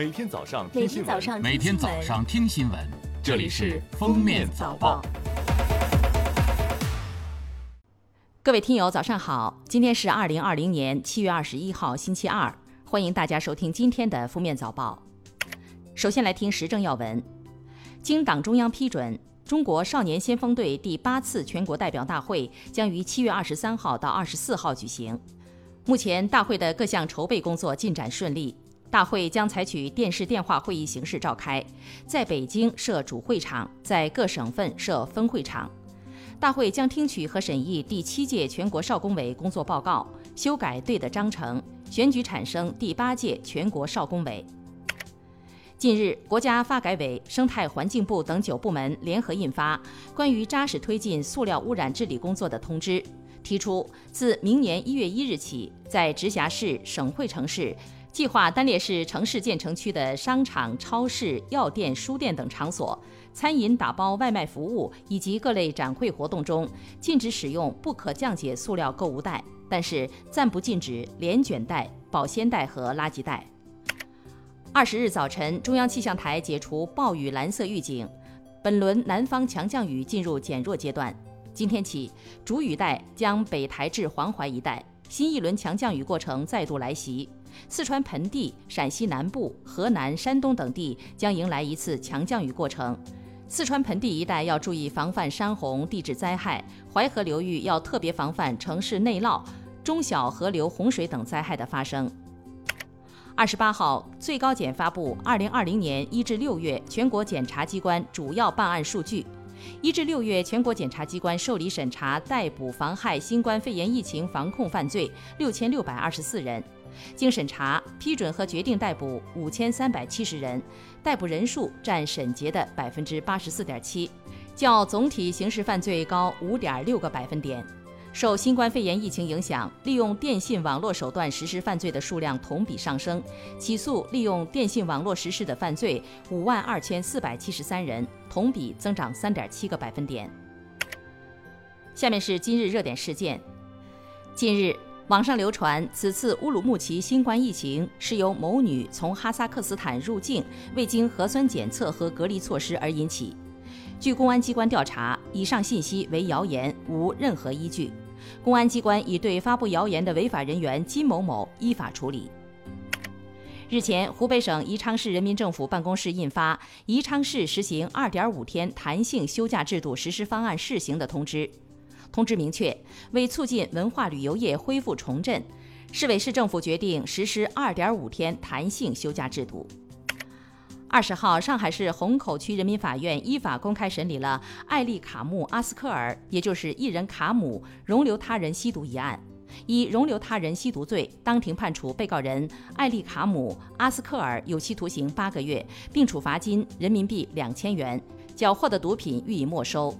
每天早上每听新闻，天早上每天早上听新闻，这里是《封面早报》。各位听友，早上好！今天是二零二零年七月二十一号，星期二，欢迎大家收听今天的《封面早报》。首先来听时政要闻。经党中央批准，中国少年先锋队第八次全国代表大会将于七月二十三号到二十四号举行。目前，大会的各项筹备工作进展顺利。大会将采取电视电话会议形式召开，在北京设主会场，在各省份设分会场。大会将听取和审议第七届全国少工委工作报告，修改队的章程，选举产生第八届全国少工委。近日，国家发改委、生态环境部等九部门联合印发《关于扎实推进塑料污染治理工作的通知》，提出自明年一月一日起，在直辖市、省会城市。计划单列市城市建成区的商场、超市、药店、书店等场所，餐饮打包外卖服务以及各类展会活动中，禁止使用不可降解塑料购物袋，但是暂不禁止连卷袋、保鲜袋和垃圾袋。二十日早晨，中央气象台解除暴雨蓝色预警，本轮南方强降雨进入减弱阶段。今天起，主雨带将北抬至黄淮一带，新一轮强降雨过程再度来袭。四川盆地、陕西南部、河南、山东等地将迎来一次强降雨过程。四川盆地一带要注意防范山洪、地质灾害；淮河流域要特别防范城市内涝、中小河流洪水等灾害的发生。二十八号，最高检发布二零二零年一至六月全国检察机关主要办案数据。一至六月，全国检察机关受理审查、逮捕、妨害新冠肺炎疫情防控犯罪六千六百二十四人。经审查、批准和决定逮捕五千三百七十人，逮捕人数占审结的百分之八十四点七，较总体刑事犯罪高五点六个百分点。受新冠肺炎疫情影响，利用电信网络手段实施犯罪的数量同比上升，起诉利用电信网络实施的犯罪五万二千四百七十三人，同比增长三点七个百分点。下面是今日热点事件，近日。网上流传，此次乌鲁木齐新冠疫情是由某女从哈萨克斯坦入境未经核酸检测和隔离措施而引起。据公安机关调查，以上信息为谣言，无任何依据。公安机关已对发布谣言的违法人员金某某依法处理。日前，湖北省宜昌市人民政府办公室印发《宜昌市实行二点五天弹性休假制度实施方案（试行）》的通知。通知明确，为促进文化旅游业恢复重振，市委市政府决定实施二点五天弹性休假制度。二十号，上海市虹口区人民法院依法公开审理了艾丽卡姆·阿斯克尔，也就是艺人卡姆容留他人吸毒一案，以容留他人吸毒罪，当庭判处被告人艾丽卡姆·阿斯克尔有期徒刑八个月，并处罚金人民币两千元，缴获的毒品予以没收。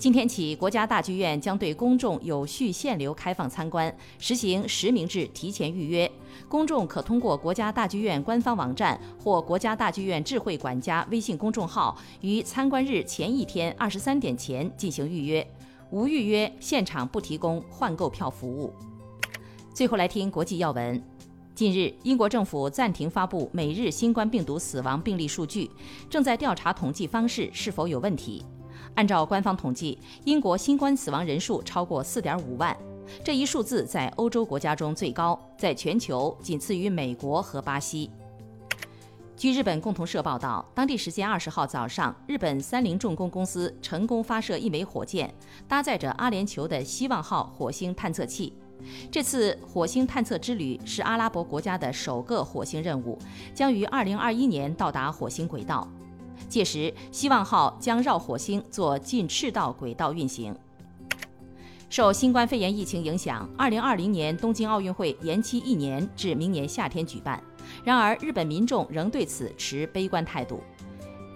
今天起，国家大剧院将对公众有序限流开放参观，实行实名制提前预约。公众可通过国家大剧院官方网站或国家大剧院智慧管家微信公众号，于参观日前一天二十三点前进行预约。无预约，现场不提供换购票服务。最后来听国际要闻。近日，英国政府暂停发布每日新冠病毒死亡病例数据，正在调查统计方式是否有问题。按照官方统计，英国新冠死亡人数超过4.5万，这一数字在欧洲国家中最高，在全球仅次于美国和巴西。据日本共同社报道，当地时间二十号早上，日本三菱重工公司成功发射一枚火箭，搭载着阿联酋的希望号火星探测器。这次火星探测之旅是阿拉伯国家的首个火星任务，将于2021年到达火星轨道。届时，希望号将绕火星做近赤道轨道运行。受新冠肺炎疫情影响，2020年东京奥运会延期一年，至明年夏天举办。然而，日本民众仍对此持悲观态度。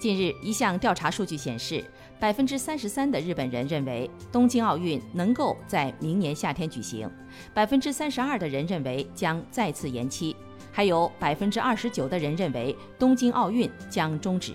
近日，一项调查数据显示，百分之三十三的日本人认为东京奥运能够在明年夏天举行，百分之三十二的人认为将再次延期，还有百分之二十九的人认为东京奥运将终止。